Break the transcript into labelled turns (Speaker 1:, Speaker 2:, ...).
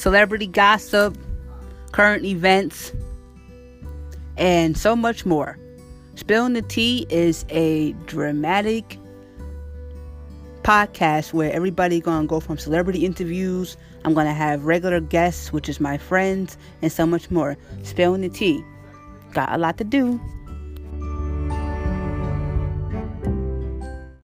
Speaker 1: celebrity gossip, current events, and so much more. Spilling the Tea is a dramatic podcast where everybody gonna go from celebrity interviews. I'm gonna have regular guests, which is my friends, and so much more. Spilling the tea. Got a lot to do.